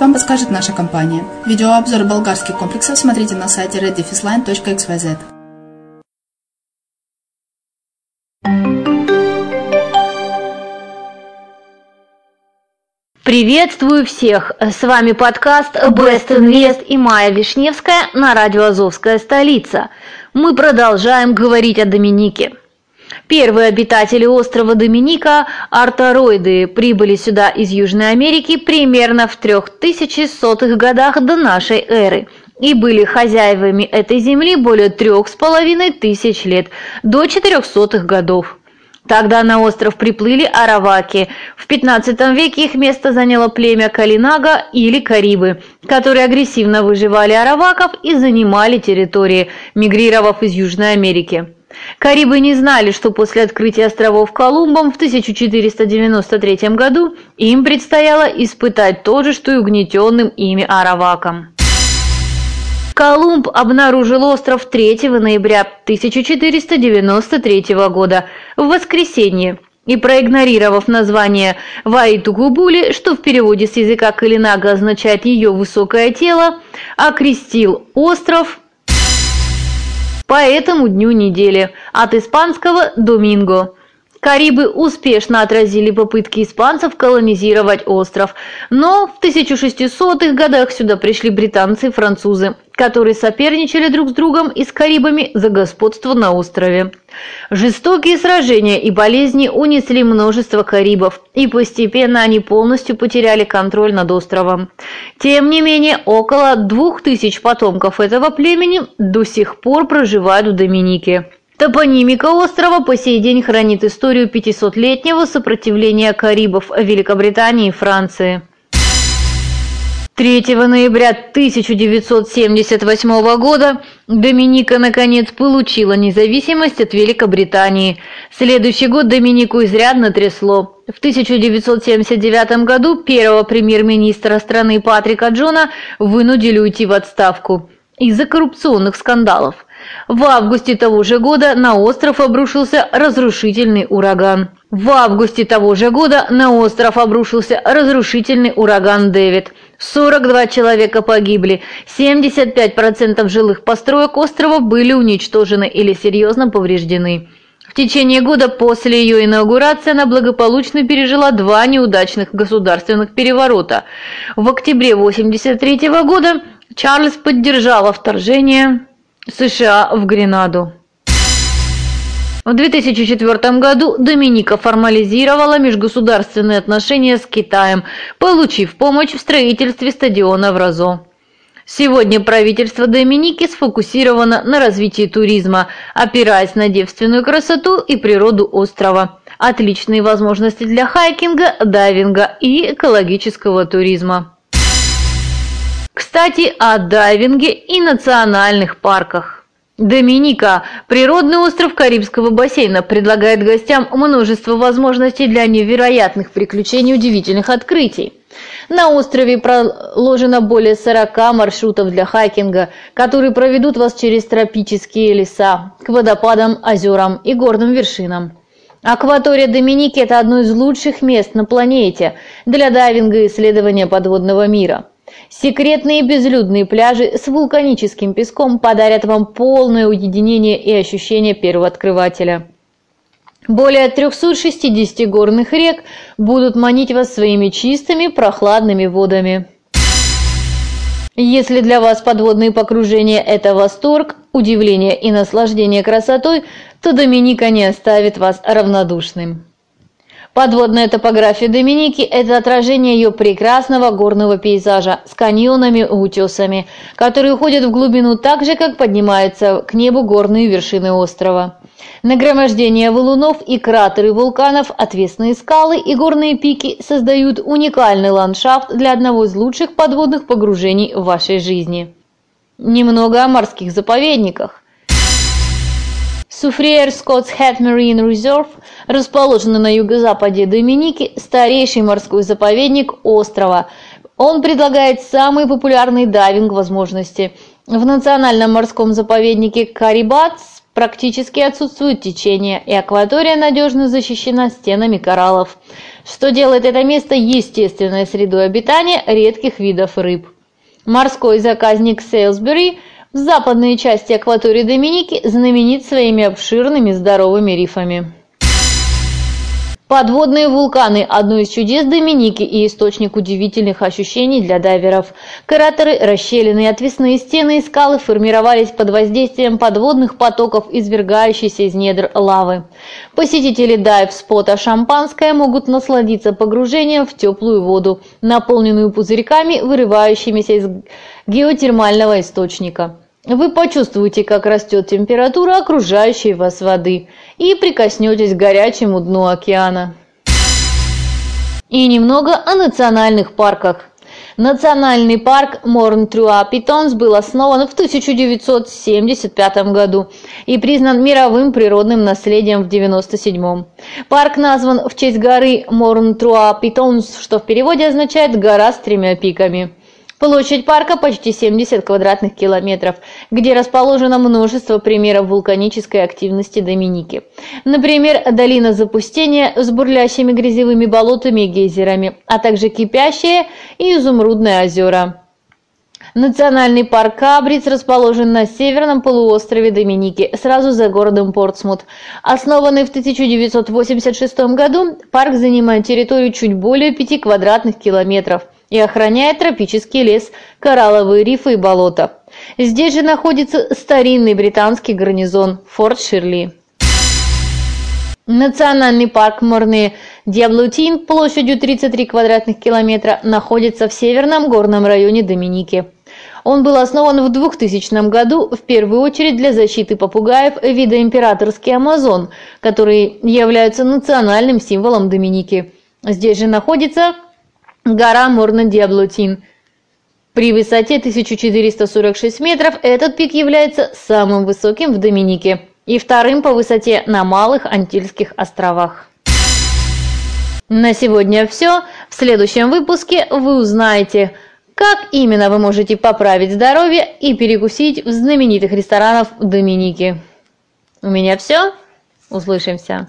вам подскажет наша компания. Видеообзор болгарских комплексов смотрите на сайте reddefisline.xyz. Приветствую всех! С вами подкаст Best Invest и Майя Вишневская на радио «Азовская столица». Мы продолжаем говорить о Доминике. Первые обитатели острова Доминика, артороиды, прибыли сюда из Южной Америки примерно в 3100-х годах до нашей эры и были хозяевами этой земли более трех с половиной тысяч лет, до 400-х годов. Тогда на остров приплыли араваки. В 15 веке их место заняло племя Калинага или Карибы, которые агрессивно выживали араваков и занимали территории, мигрировав из Южной Америки. Карибы не знали, что после открытия островов Колумбом в 1493 году им предстояло испытать то же, что и угнетенным ими аравакам. Колумб обнаружил остров 3 ноября 1493 года в воскресенье и проигнорировав название Ваитугубули, что в переводе с языка Калинага означает «ее высокое тело», окрестил остров по этому дню недели от испанского «доминго». Карибы успешно отразили попытки испанцев колонизировать остров, но в 1600-х годах сюда пришли британцы и французы, которые соперничали друг с другом и с Карибами за господство на острове. Жестокие сражения и болезни унесли множество Карибов, и постепенно они полностью потеряли контроль над островом. Тем не менее, около двух тысяч потомков этого племени до сих пор проживают в Доминике. Топонимика острова по сей день хранит историю 500-летнего сопротивления карибов Великобритании и Франции. 3 ноября 1978 года Доминика наконец получила независимость от Великобритании. Следующий год Доминику изрядно трясло. В 1979 году первого премьер-министра страны Патрика Джона вынудили уйти в отставку из-за коррупционных скандалов. В августе того же года на остров обрушился разрушительный ураган. В августе того же года на остров обрушился разрушительный ураган Дэвид. 42 человека погибли, 75% жилых построек острова были уничтожены или серьезно повреждены. В течение года после ее инаугурации она благополучно пережила два неудачных государственных переворота. В октябре 1983 года Чарльз поддержала вторжение США в Гренаду. В 2004 году Доминика формализировала межгосударственные отношения с Китаем, получив помощь в строительстве стадиона в Розо. Сегодня правительство Доминики сфокусировано на развитии туризма, опираясь на девственную красоту и природу острова, отличные возможности для хайкинга, дайвинга и экологического туризма. Кстати, о дайвинге и национальных парках. Доминика – природный остров Карибского бассейна, предлагает гостям множество возможностей для невероятных приключений и удивительных открытий. На острове проложено более 40 маршрутов для хайкинга, которые проведут вас через тропические леса, к водопадам, озерам и горным вершинам. Акватория Доминики – это одно из лучших мест на планете для дайвинга и исследования подводного мира. Секретные безлюдные пляжи с вулканическим песком подарят вам полное уединение и ощущение первооткрывателя. Более 360 горных рек будут манить вас своими чистыми прохладными водами. Если для вас подводные погружения – это восторг, удивление и наслаждение красотой, то Доминика не оставит вас равнодушным. Подводная топография Доминики – это отражение ее прекрасного горного пейзажа с каньонами и утесами, которые уходят в глубину так же, как поднимаются к небу горные вершины острова. Нагромождение валунов и кратеры вулканов, отвесные скалы и горные пики создают уникальный ландшафт для одного из лучших подводных погружений в вашей жизни. Немного о морских заповедниках. Суфриер Скоттс Head Marine Reserve, расположенный на юго-западе Доминики, старейший морской заповедник острова. Он предлагает самые популярные дайвинг-возможности. В национальном морском заповеднике Карибатс практически отсутствует течение, и акватория надежно защищена стенами кораллов, что делает это место естественной средой обитания редких видов рыб. Морской заказник Сейлсбери – в западной части акватории Доминики знаменит своими обширными здоровыми рифами. Подводные вулканы – одно из чудес Доминики и источник удивительных ощущений для дайверов. Кратеры, расщелины и отвесные стены и скалы формировались под воздействием подводных потоков, извергающихся из недр лавы. Посетители дайв-спота «Шампанское» могут насладиться погружением в теплую воду, наполненную пузырьками, вырывающимися из геотермального источника. Вы почувствуете, как растет температура окружающей вас воды и прикоснетесь к горячему дну океана. И немного о национальных парках. Национальный парк Морн-Трюа-Питонс был основан в 1975 году и признан мировым природным наследием в 1997. Парк назван в честь горы Морн-Труа-Питонс, что в переводе означает «гора с тремя пиками». Площадь парка почти 70 квадратных километров, где расположено множество примеров вулканической активности Доминики. Например, долина запустения с бурлящими грязевыми болотами и гейзерами, а также кипящие и изумрудные озера. Национальный парк Кабриц расположен на северном полуострове Доминики, сразу за городом Портсмут. Основанный в 1986 году, парк занимает территорию чуть более 5 квадратных километров – и охраняет тропический лес, коралловые рифы и болота. Здесь же находится старинный британский гарнизон Форт Ширли. Национальный парк Морне Диаблутин площадью 33 квадратных километра находится в северном горном районе Доминики. Он был основан в 2000 году в первую очередь для защиты попугаев вида императорский амазон, которые являются национальным символом Доминики. Здесь же находится Гора Морна-Диаблотин. При высоте 1446 метров этот пик является самым высоким в Доминике и вторым по высоте на Малых Антильских островах. На сегодня все. В следующем выпуске вы узнаете, как именно вы можете поправить здоровье и перекусить в знаменитых ресторанах Доминики. У меня все. Услышимся.